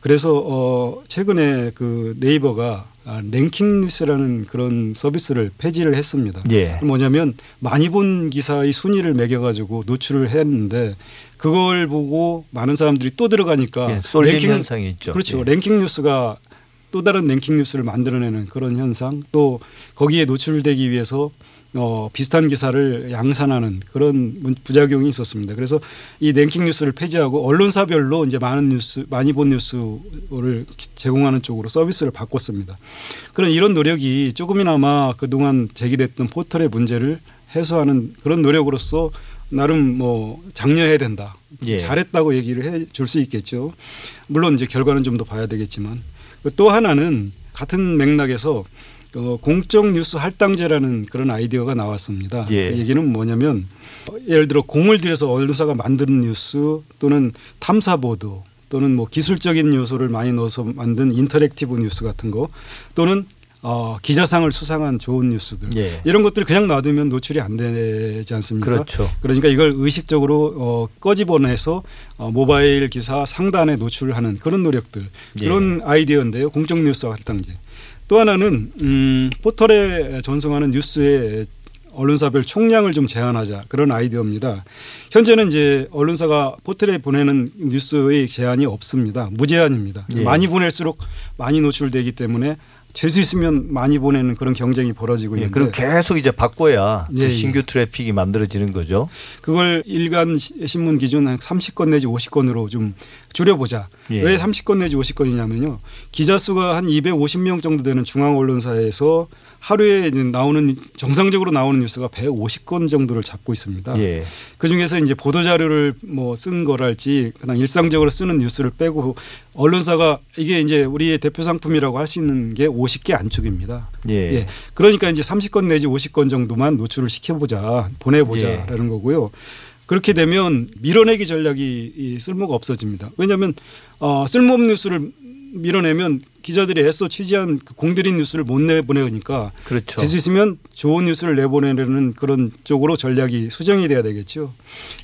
그래서 어 최근에 그 네이버가 아, 랭킹 뉴스라는 그런 서비스를 폐지를 했습니다. 예. 뭐냐면 많이 본 기사의 순위를 매겨가지고 노출을 했는데 그걸 보고 많은 사람들이 또 들어가니까 예, 쏠림 현상이 있죠. 그렇죠. 예. 랭킹 뉴스가 또 다른 랭킹 뉴스를 만들어내는 그런 현상 또 거기에 노출되기 위해서 어, 비슷한 기사를 양산하는 그런 문- 부작용이 있었습니다. 그래서 이 랭킹 뉴스를 폐지하고 언론사별로 이제 많은 뉴스, 많이 본 뉴스를 제공하는 쪽으로 서비스를 바꿨습니다. 그런 이런 노력이 조금이나마 그동안 제기됐던 포털의 문제를 해소하는 그런 노력으로서 나름 뭐 장려해야 된다. 예. 잘했다고 얘기를 해 줄 수 있겠죠. 물론 이제 결과는 좀 더 봐야 되겠지만 또 하나는 같은 맥락에서 어, 공적 뉴스 할당제라는 그런 아이디어가 나왔습니다. 예. 그 얘기는 뭐냐면 어, 예를 들어 공을 들여서 언론사가 만드는 뉴스 또는 탐사 보도 또는 뭐 기술적인 요소를 많이 넣어서 만든 interactive 뉴스 같은 거 또는 어, 기자상을 수상한 좋은 뉴스들 예. 이런 것들 그냥 놔두면 노출이 안 되지 않습니까? 그렇죠. 그러니까 이걸 의식적으로 어, 꺼집어내서 어, 모바일 기사 상단에 노출하는 그런 노력들 예. 그런 아이디어인데요. 공적 뉴스 할당제. 또 하나는 음, 포털에 전송하는 뉴스의 언론사별 총량을 좀 제한하자 그런 아이디어입니다. 현재는 이제 언론사가 포털에 보내는 뉴스의 제한이 없습니다. 무제한입니다. 예. 많이 보낼수록 많이 노출되기 때문에 될 수 있으면 많이 보내는 그런 경쟁이 벌어지고 예, 있는데 그럼 계속 이제 바꿔야 그 예, 예. 신규 traffic이 만들어지는 거죠. 그걸 일간 시- 신문 기준 한 30건 내지 50건으로 좀 줄여보자. 예. 왜 30건 내지 50건이냐면요. 기자 수가 한 250명 정도 되는 중앙 언론사에서 하루에 이제 나오는 정상적으로 나오는 뉴스가 150건 정도를 잡고 있습니다. 예. 그 중에서 이제 보도 자료를 뭐 쓴 거랄지 그냥 일상적으로 쓰는 뉴스를 빼고 언론사가 이게 이제 우리의 대표 상품이라고 할 수 있는 게 50개 안쪽입니다. 예. 예. 그러니까 이제 30건 내지 50건 정도만 노출을 시켜보자, 예. 보내보자라는 거고요. 그렇게 되면 밀어내기 전략이 이 쓸모가 없어집니다. 왜냐하면 어, 쓸모없는 뉴스를 밀어내면 기자들이 애써 취재한 그 공들인 뉴스를 못 내보내니까 그렇죠. 될수 있으면 좋은 뉴스를 내보내려는 그런 쪽으로 전략이 수정이 돼야 되겠죠.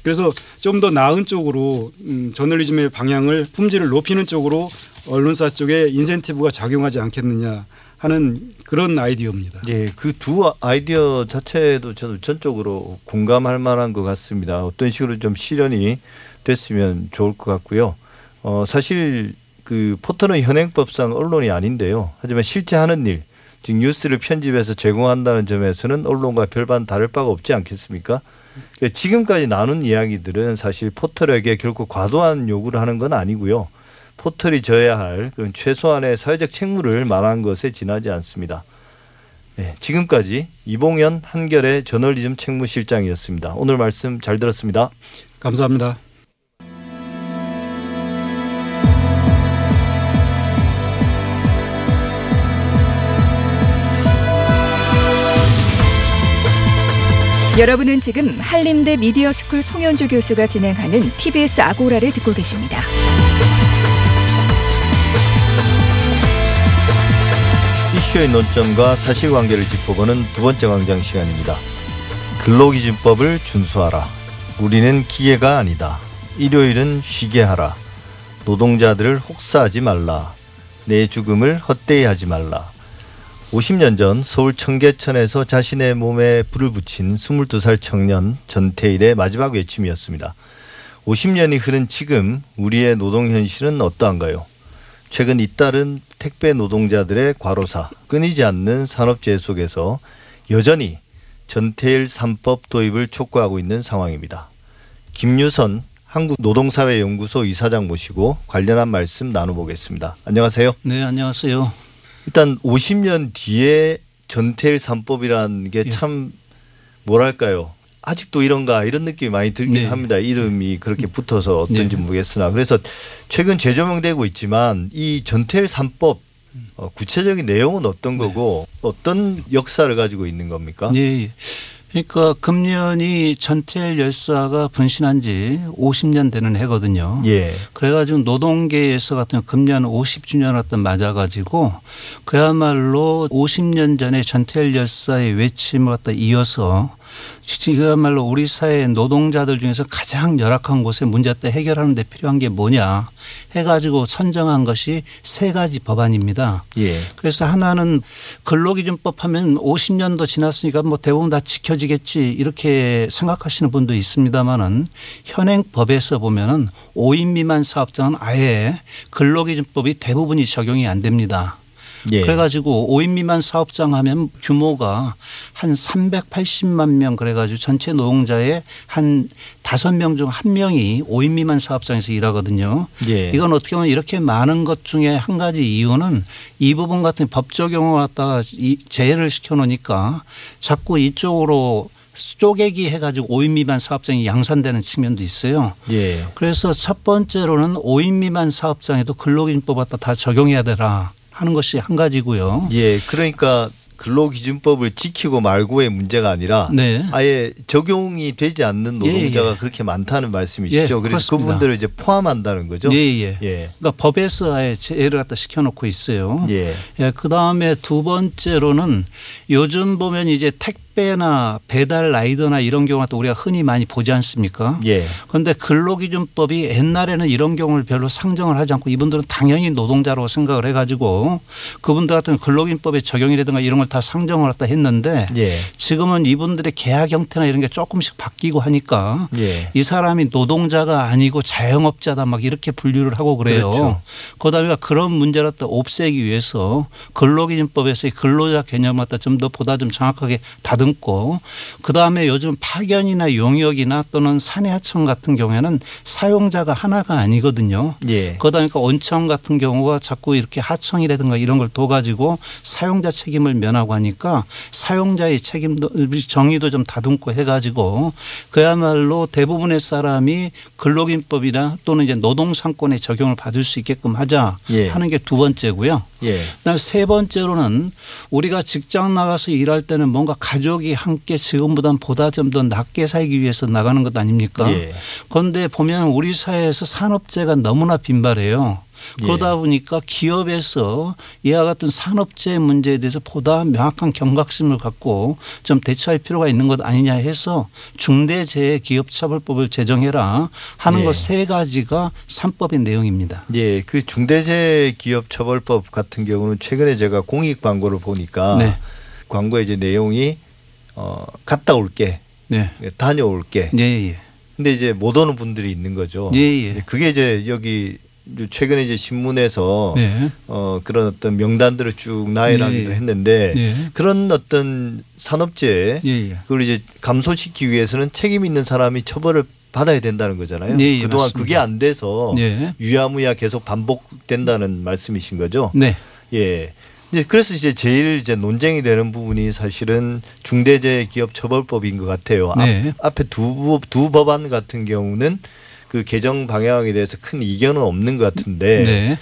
그래서 좀 더 나은 쪽으로 음, 저널리즘의 방향을 품질을 높이는 쪽으로 언론사 쪽에 인센티브가 작용하지 않겠느냐 하는 그런 아이디어입니다. 예, 그 두 아이디어 자체도 저도 전적으로 공감할 만한 것 같습니다. 어떤 식으로 좀 실현이 됐으면 좋을 것 같고요. 어, 사실 그 포털은 현행법상 언론이 아닌데요. 하지만 실제 하는 일, 즉 뉴스를 편집해서 제공한다는 점에서는 언론과 별반 다를 바가 없지 않겠습니까? 그러니까 지금까지 나눈 이야기들은 사실 포털에게 결코 과도한 요구를 하는 건 아니고요. 포털이 져야 할 그런 최소한의 사회적 책무를 말한 것에 지나지 않습니다. 네, 지금까지 이봉현 한겨레 저널리즘 책무실장이었습니다. 오늘 말씀 잘 들었습니다. 감사합니다. 여러분은 지금 한림대 미디어 스쿨 송현주 교수가 진행하는 TBS 아고라를 듣고 계십니다. 이슈의 논점과 사실관계를 짚어보는 두 번째 광장 시간입니다. 근로기준법을 준수하라. 우리는 기계가 아니다. 일요일은 쉬게 하라. 노동자들을 혹사하지 말라. 내 죽음을 헛되이 하지 말라. 50년 전 서울 청계천에서 자신의 몸에 불을 붙인 22살 청년 전태일의 마지막 외침이었습니다. 50년이 흐른 지금 우리의 노동 현실은 어떠한가요? 최근 잇따른 택배 노동자들의 과로사, 끊이지 않는 산업재해 속에서 여전히 전태일 3법 도입을 촉구하고 있는 상황입니다. 김유선 한국노동사회연구소 이사장 모시고 관련한 말씀 나눠보겠습니다. 안녕하세요. 네, 안녕하세요. 일단 50년 뒤에 전태일 3법이라는 게 예. 참 뭐랄까요. 아직도 이런가 이런 느낌이 많이 들긴 네. 합니다. 이름이 그렇게 붙어서 어떤지 네. 모르겠으나 그래서 최근 재조명되고 있지만 이 전태일 3법 어, 구체적인 내용은 어떤 네. 거고 어떤 역사를 가지고 있는 겁니까? 예, 예. 그러니까 금년이 전태일 열사가 분신한 지 50년 되는 해거든요. 예. 그래가지고 노동계에서 같은 금년 50주년 어떤 맞아가지고 그야말로 50년 전에 전태일 열사의 외침을 갖다 이어서 그야말로 우리 사회 노동자들 중에서 가장 열악한 곳에 문제 때 해결하는 데 필요한 게 뭐냐 해가지고 선정한 것이 세 가지 법안입니다. 예. 그래서 하나는 근로기준법 하면 50년도 지났으니까 뭐 대부분 다 지켜지겠지 이렇게 생각하시는 분도 있습니다만은 현행 법에서 보면은 5인 미만 사업장은 아예 근로기준법이 대부분이 적용이 안 됩니다. 예. 그래가지고 5인 미만 사업장 하면 규모가 한 380만 명 그래가지고 전체 노동자의 한 5명 중 한명이 5인 미만 사업장에서 일하거든요. 예. 이건 어떻게 보면 이렇게 많은 것 중에 한 가지 이유는 이 부분 같은 법 적용을 갖다가 이 제외를 시켜 놓으니까 자꾸 이쪽으로 쪼개기 해가지고 5인 미만 사업장이 양산되는 측면도 있어요. 예. 그래서 첫 번째로는 5인 미만 사업장에도 근로기준법 갖다 다 적용해야 되라 하는 것이 한 가지고요. 예. 그러니까 근로기준법을 지키고 말고의 문제가 아니라 네. 아예 적용이 되지 않는 노동자가 예, 예. 그렇게 많다는 말씀이시죠. 예, 그래서 그렇습니다. 그분들을 이제 포함한다는 거죠. 예, 예. 예. 그러니까 법에서 아예 제외를 갖다 시켜놓고 있어요. 예. 예, 그 다음에 두 번째로는 요즘 보면 이제 택배 나 배달 라이더나 이런 경우 또 우리가 흔히 많이 보지 않습니까? 예. 그런데 근로기준법이 옛날에는 이런 경우를 별로 상정을 하지 않고 이분들은 당연히 노동자로 생각을 해가지고 그분들 같은 근로기준법에 적용이라든가 이런 걸 다 상정을 갖다 했는데 예. 지금은 이분들의 계약 형태나 이런 게 조금씩 바뀌고 하니까 예. 이 사람이 노동자가 아니고 자영업자다 막 이렇게 분류를 하고 그래요. 그렇죠. 그다음에 그런 문제를 또 없애기 위해서 근로기준법에서의 근로자 개념을 갖다 좀 더 보다 좀 정확하게 다듬 고 그다음에 요즘 파견이나 용역이나 또는 산해하청 같은 경우에는 사용자가 하나가 아니거든요. 예. 그러다 보니까 온천 같은 경우가 자꾸 이렇게 하청이라든가 이런 걸 둬가지고 사용자 책임을 면하고 하니까 사용자의 책임도 정의도 좀 다듬고 해가지고 그야말로 대부분의 사람이 근로기준법이나 또는 이제 노동상권에 적용을 받을 수 있게끔 하자 예. 하는 게 두 번째고요. 예. 그다음에 세 번째로는 우리가 직장 나가서 일할 때는 뭔가 가 족이 함께 지금보다는 보다 좀더 낫게 살기 위해서 나가는 것 아닙니까? 예. 그런데 보면 우리 사회에서 산업재해가 너무나 빈발해요. 예. 그러다 보니까 기업에서 이와 같은 산업재해 문제에 대해서 보다 명확한 경각심을 갖고 좀 대처할 필요가 있는 것 아니냐 해서 중대재해 기업처벌법을 제정해라 하는 예. 것세 가지가 삼법의 내용입니다. 예. 그 중대재해 기업처벌법 같은 경우는 최근에 제가 공익 광고를 보니까 네. 광고의 이제 내용이 어 갔다 올게. 네. 다녀올게. 예, 예. 근데 이제 못 오는 분들이 있는 거죠. 예, 예. 그게 이제 여기 최근에 이제 신문에서 네. 어 그런 어떤 명단들을 쭉 나열하기도 네. 했는데 네. 그런 어떤 산업재해 예, 예. 그걸 이제 감소시키기 위해서는 책임 있는 사람이 처벌을 받아야 된다는 거잖아요. 네, 예, 그동안 맞습니다. 그게 안 돼서 네. 유야무야 계속 반복된다는 말씀이신 거죠. 네. 예. 이제 그래서 이제 제일 이제 논쟁이 되는 부분이 사실은 중대재해기업처벌법인 것 같아요. 네. 앞, 앞에 두, 두 법안 같은 경우는 그 개정 방향에 대해서 큰 이견은 없는 것 같은데 네.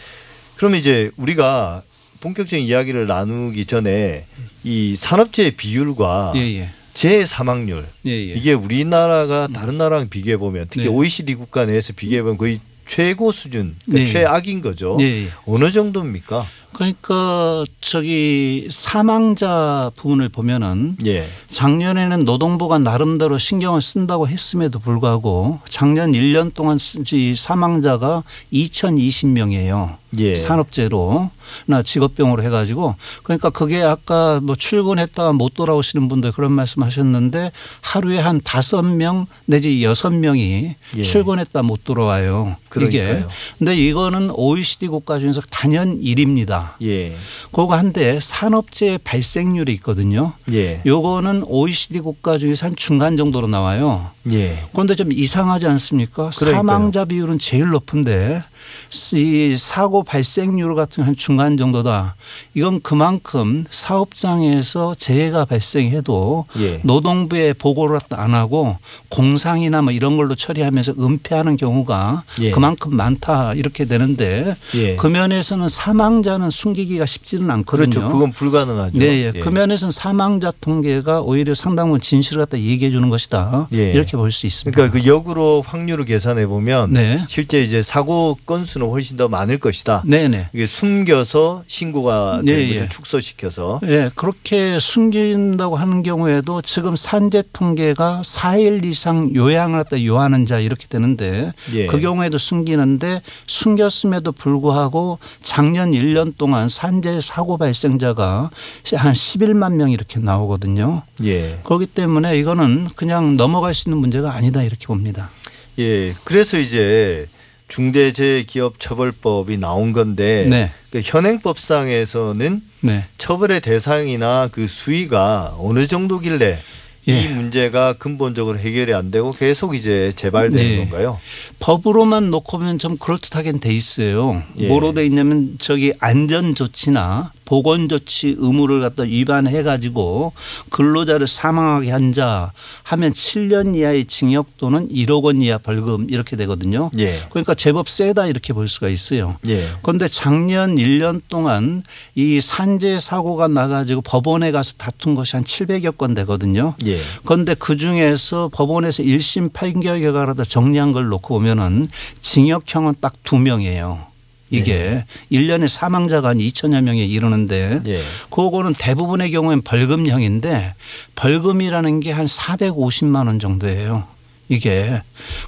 그러면 이제 우리가 본격적인 이야기를 나누기 전에 이 산업재해 비율과 예, 예. 재해 사망률 예, 예. 이게 우리나라가 다른 나라랑 비교해 보면 특히 네. OECD 국가 내에서 비교해 보면 거의 최고 수준, 그러니까 네. 최악인 거죠. 예, 예. 어느 정도입니까? 그러니까 저기 사망자 부분을 보면은 예. 작년에는 노동부가 나름대로 신경을 쓴다고 했음에도 불구하고 작년 1년 동안 이 사망자가 2,020명이에요. 예. 산업재로 나 직업병으로 해가지고 그러니까 그게 아까 뭐 출근했다가 못 돌아오시는 분들 그런 말씀하셨는데 하루에 한 다섯 명 내지 여섯 명이 예. 출근했다 못 돌아와요. 이게 그러니까요. 근데 이거는 OECD 국가 중에서 단연 1위입니다. 예. 그거 한데 산업재해 발생률이 있거든요. 예. 요거는 OECD 국가 중에서 한 중간 정도로 나와요. 예. 그런데 좀 이상하지 않습니까? 그러니까요. 사망자 비율은 제일 높은데 이 사고 발생률 같은 한 중간 정도다. 이건 그만큼 사업장에서 재해가 발생해도 예. 노동부에 보고를 안 하고 공상이나 뭐 이런 걸로 처리하면서 은폐하는 경우가 예. 그만큼 많다 이렇게 되는데 예. 그 면에서는 사망자는 숨기기가 쉽지는 않거든요. 그렇죠. 그건 불가능하죠. 네, 예. 그 면에서는 사망자 통계가 오히려 상당 부분 진실을 갖다 얘기해 주는 것이다. 예. 이렇게 볼 수 있습니다. 그러니까 그 역으로 확률을 계산해 보면 네. 실제 이제 사고 건수는 훨씬 더 많을 것이다. 네, 네. 이게 숨겨서 신고가 네, 되는 거죠. 예. 축소시켜서. 예, 그렇게 숨긴다고 하는 경우에도 지금 산재 통계가 4일 이상 요양을 갖다 요하는 자 이렇게 되는데 예. 그 경우에도 숨기는데 숨겼음에도 불구하고 작년 1년 동안 산재 사고 발생자가 한 11만 명 이렇게 나오거든요. 예. 그렇기 때문에 이거는 그냥 넘어갈 수 있는 문제가 아니다 이렇게 봅니다. 예. 그래서 이제 중대재해기업처벌법이 나온 건데 네. 그 현행법상에서는 네. 처벌의 대상이나 그 수위가 어느 정도길래 예. 이 문제가 근본적으로 해결이 안 되고 계속 이제 재발되는 네. 건가요? 법으로만 놓고 보면 좀 그럴듯하긴 돼 있어요. 예. 뭐로 돼 있냐면 저기 안전 조치나 보건 조치 의무를 갖다 위반해 가지고 근로자를 사망하게 한 자 하면 7년 이하의 징역 또는 1억 원 이하 벌금 이렇게 되거든요. 예. 그러니까 제법 세다 이렇게 볼 수가 있어요. 예. 그런데 작년 1년 동안 이 산재 사고가 나가지고 법원에 가서 다툰 것이 한 700여 건 되거든요. 예. 그런데 그 중에서 법원에서 1심 판결 결과를 다 정리한 걸 놓고 보면은 징역형은 딱 두 명이에요. 이게 일 1년에 사망자가 한 2천여 명에 이르는데 예. 그거는 대부분의 경우엔 벌금형인데 벌금이라는 게 한 450만 원 정도예요. 이게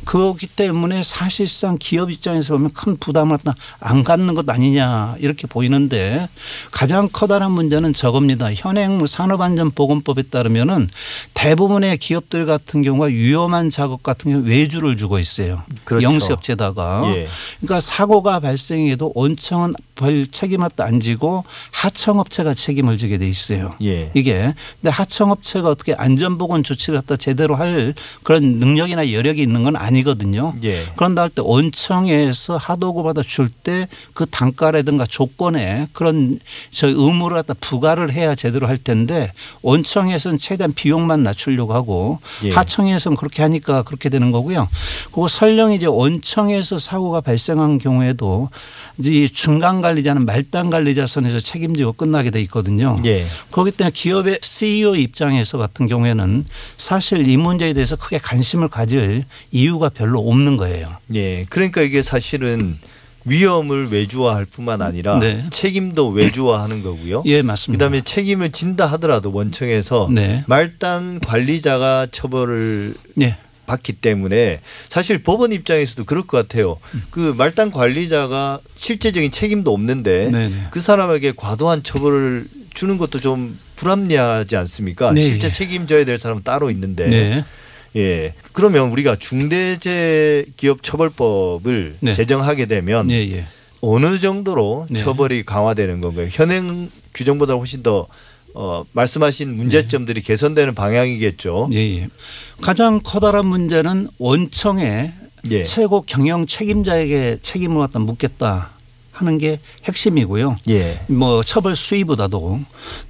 그렇기 때문에 사실상 기업 입장에서 보면 큰 부담을 안 갖는 것 아니냐 이렇게 보이는데 가장 커다란 문제는 저겁니다. 현행 산업안전보건법에 따르면은 대부분의 기업들 같은 경우가 위험한 작업 같은 경우 외주를 주고 있어요. 그렇죠. 영수업체다가 예. 그러니까 사고가 발생해도 원청은 벌 책임을 안 지고 하청업체가 책임을 지게 돼 있어요. 예. 이게 근데 하청업체가 어떻게 안전보건 조치를 갖다 제대로 할 그런 능력이 나 여력이 있는 건 아니거든요. 예. 그런다 할 때 원청에서 하도급 받아 줄때 그 단가라든가 조건에 그런 저 의무를 갖다 부과를 해야 제대로 할 텐데 원청에서는 최대한 비용만 낮추려고 하고 예. 하청에서는 그렇게 하니까 그렇게 되는 거고요. 그리고 설령 이제 원청에서 사고가 발생한 경우에도 이 중간 관리자는 말단 관리자 선에서 책임지고 끝나게 돼 있거든요. 예. 그렇기 때문에 기업의 CEO 입장에서 같은 경우에는 사실 이 문제에 대해서 크게 관심을 가질 이유가 별로 없는 거예요. 예. 그러니까 이게 사실은 위험을 외주화할 뿐만 아니라 네. 책임도 외주화하는 거고요. 예, 맞습니다. 그다음에 책임을 진다 하더라도 원청에서 네. 말단 관리자가 처벌을 예. 받기 때문에 사실 법원 입장에서도 그럴 것 같아요. 그 말단 관리자가 실제적인 책임도 없는데 네네. 그 사람에게 과도한 처벌을 주는 것도 좀 불합리하지 않습니까? 네. 실제 책임져야 될 사람은 따로 있는데. 네. 예. 그러면 우리가 중대재해기업처벌법을 네. 제정하게 되면 예, 예. 어느 정도로 네. 처벌이 강화되는 건가요? 현행 규정보다 훨씬 더 어, 말씀하신 문제점들이 개선되는 방향이겠죠. 예, 예. 가장 커다란 문제는 원청의 예. 최고 경영 책임자에게 책임을 갖다 묻겠다 하는 게 핵심이고요. 예. 뭐 처벌 수위보다도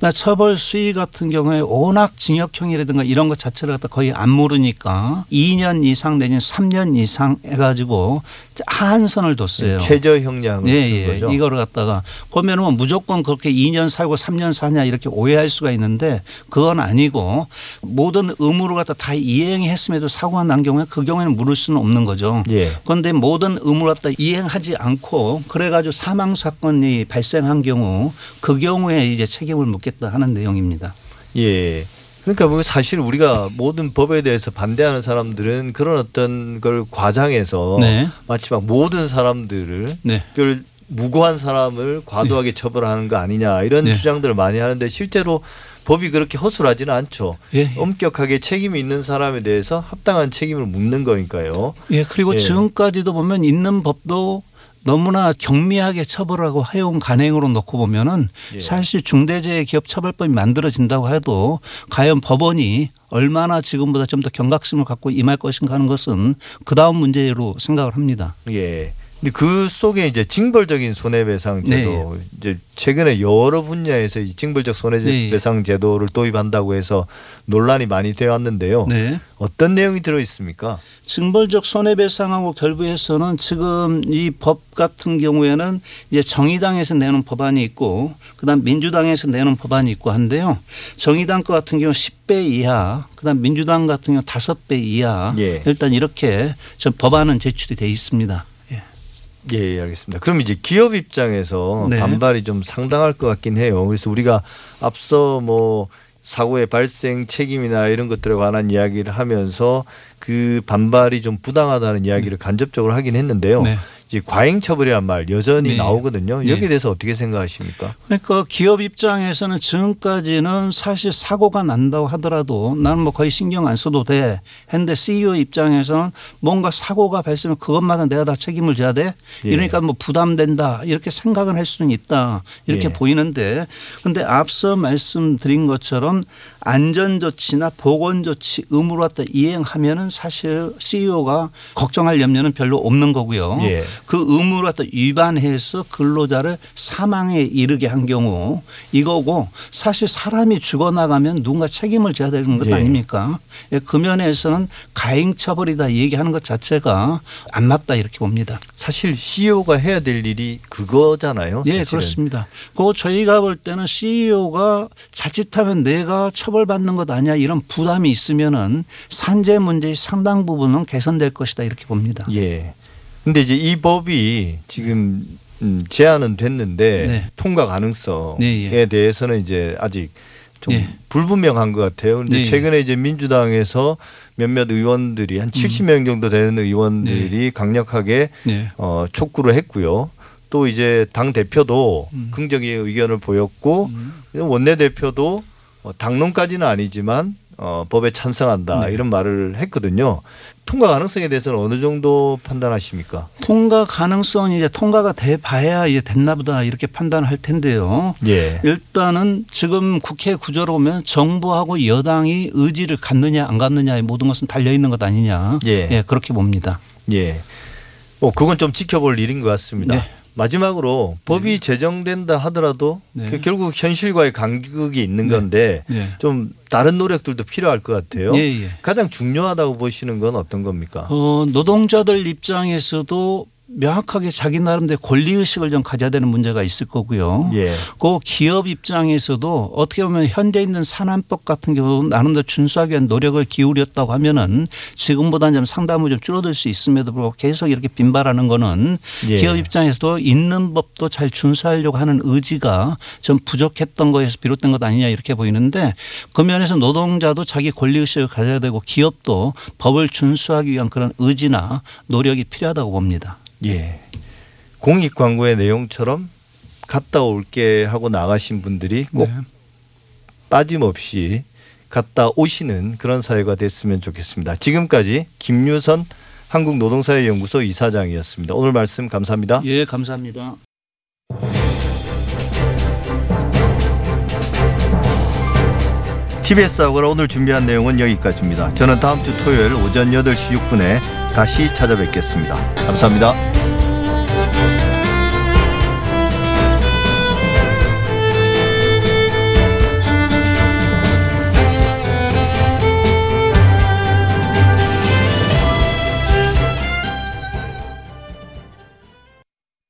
나 처벌 수위 같은 경우에 워낙 징역형이라든가 이런 것 자체를 갖다 거의 안 모르니까 2년 이상 내지는 3년 이상 해가지고 한선을 뒀어요. 최저 형량을 예, 쓴 예. 거죠. 이거를 갖다가 보면은 뭐 무조건 그렇게 2년 살고 3년 사냐 이렇게 오해할 수가 있는데 그건 아니고 모든 의무를 갖다 다 이행했음에도 사고가 난 경우에 그 경우에는 물을 수는 없는 거죠. 예. 그런데 모든 의무를 갖다 이행하지 않고 그래가지고 사망 사건이 발생한 경우 그 경우에 이제 책임을 묻겠다 하는 내용입니다. 예. 그러니까 뭐 사실 우리가 모든 법에 대해서 반대하는 사람들은 그런 어떤 걸 과장해서 네. 마치 막 모든 사람들을 네. 별 무고한 사람을 과도하게 처벌하는 거 아니냐 이런 네. 주장들을 많이 하는데 실제로 법이 그렇게 허술하지는 않죠. 예. 엄격하게 책임이 있는 사람에 대해서 합당한 책임을 묻는 거니까요. 예, 그리고 예. 지금까지도 보면 있는 법도 너무나 경미하게 처벌하고 해온 간행으로 놓고 보면은 예. 사실 중대재해기업처벌법이 만들어진다고 해도 과연 법원이 얼마나 지금보다 좀 더 경각심을 갖고 임할 것인가 하는 것은 그 다음 문제로 생각을 합니다. 예. 근데 그 속에 이제 징벌적인 손해배상 제도 네. 이제 최근에 여러 분야에서 이 징벌적 손해배상 제도를 도입한다고 해서 논란이 많이 되어 왔는데요. 네. 어떤 내용이 들어 있습니까? 징벌적 손해배상하고 결부해서는 지금 이 법 같은 경우에는 이제 정의당에서 내는 법안이 있고 그다음 민주당에서 내는 법안이 있고 한데요. 정의당 거 같은 경우 10배 이하, 그다음 민주당 같은 경우 5배 이하. 예. 일단 이렇게 저 법안은 제출이 돼 있습니다. 예. 예, 예, 알겠습니다. 그럼 이제 기업 입장에서 네. 반발이 좀 상당할 것 같긴 해요. 그래서 우리가 앞서 뭐 사고의 발생 책임이나 이런 것들에 관한 이야기를 하면서 그 반발이 좀 부당하다는 이야기를 간접적으로 하긴 했는데요. 네. 이제 과잉 처벌이란 말 여전히 네. 나오거든요. 여기에 네. 대해서 어떻게 생각하십니까? 그러니까 기업 입장에서는 지금까지는 사실 사고가 난다고 하더라도 나는 뭐 거의 신경 안 써도 돼. 했는데 CEO 입장에서는 뭔가 사고가 발생하면 그것마다 내가 다 책임을 져야 돼. 예. 이러니까 뭐 부담된다. 이렇게 생각을 할 수는 있다. 이렇게 예. 보이는데 근데 앞서 말씀드린 것처럼 안전조치나 보건조치 의무로 갖다 이행하면은 사실 CEO가 걱정할 염려는 별로 없는 거고요. 예. 그 의무를 갖다 위반해서 근로자를 사망에 이르게 한 경우 이거고 사실 사람이 죽어나가면 누군가 책임을 져야 되는 것 예. 아닙니까? 예, 그 면에서는 가행 처벌이다 얘기하는 것 자체가 안 맞다 이렇게 봅니다. 사실 CEO가 해야 될 일이 그거잖아요. 예. 그렇습니다. 그 저희가 볼 때는 CEO가 자칫하면 내가 처 벌받는 것 아니야 이런 부담이 있으면은 산재 문제의 상당 부분은 개선될 것이다 이렇게 봅니다. 예. 근데 이제 이 법이 지금 음, 제안은 됐는데 네. 통과 가능성에 네, 대해서는 이제 아직 좀 예. 불분명한 것 같아요. 그런데 네. 최근에 이제 민주당에서 몇몇 의원들이 한 70명 정도 되는 의원들이 강력하게 네. 어, 촉구를 했고요. 또 이제 당 대표도 음. 긍정의 의견을 보였고 원내 대표도 어, 당론까지는 아니지만 어, 법에 찬성한다 네. 이런 말을 했거든요. 통과 가능성에 대해서는 어느 정도 판단하십니까? 통과 가능성이 이제 통과가 돼 봐야 이제 됐나 보다 이렇게 판단할 텐데요. 예. 일단은 지금 국회 구조로 보면 정부하고 여당이 의지를 갖느냐 안 갖느냐의 모든 것은 달려 있는 것 아니냐. 예. 그렇게 봅니다. 예. 어, 그건 좀 지켜볼 일인 것 같습니다. 네. 마지막으로 법이 제정된다 하더라도 네. 그 결국 현실과의 간극이 있는 네. 건데 네. 좀 다른 노력들도 필요할 것 같아요. 예, 예. 가장 중요하다고 보시는 건 어떤 겁니까? 어, 노동자들 입장에서도 명확하게 자기 나름대로 권리 의식을 좀 가져야 되는 문제가 있을 거고요. 예. 그 기업 입장에서도 어떻게 보면 현재 있는 산안법 같은 경우 나름대로 준수하기 위한 노력을 기울였다고 하면은 지금보다는 좀 상담을 좀 줄어들 수 있음에도 불구하고 계속 이렇게 빈발하는 거는 예. 기업 입장에서도 있는 법도 잘 준수하려고 하는 의지가 좀 부족했던 거에서 비롯된 것 아니냐 이렇게 보이는데 그 면에서 노동자도 자기 권리 의식을 가져야 되고 기업도 법을 준수하기 위한 그런 의지나 노력이 필요하다고 봅니다. 예. 공익 광고의 내용처럼 갔다 올게 하고 나가신 분들이 꼭 네. 빠짐없이 갔다 오시는 그런 사회가 됐으면 좋겠습니다. 지금까지 김유선 한국노동사회연구소 이사장이었습니다. 오늘 말씀 감사합니다. 예, 감사합니다. TBS 아고라 오늘 준비한 내용은 여기까지입니다. 저는 다음 주 토요일 오전 8시 6분에 다시 찾아뵙겠습니다. 감사합니다.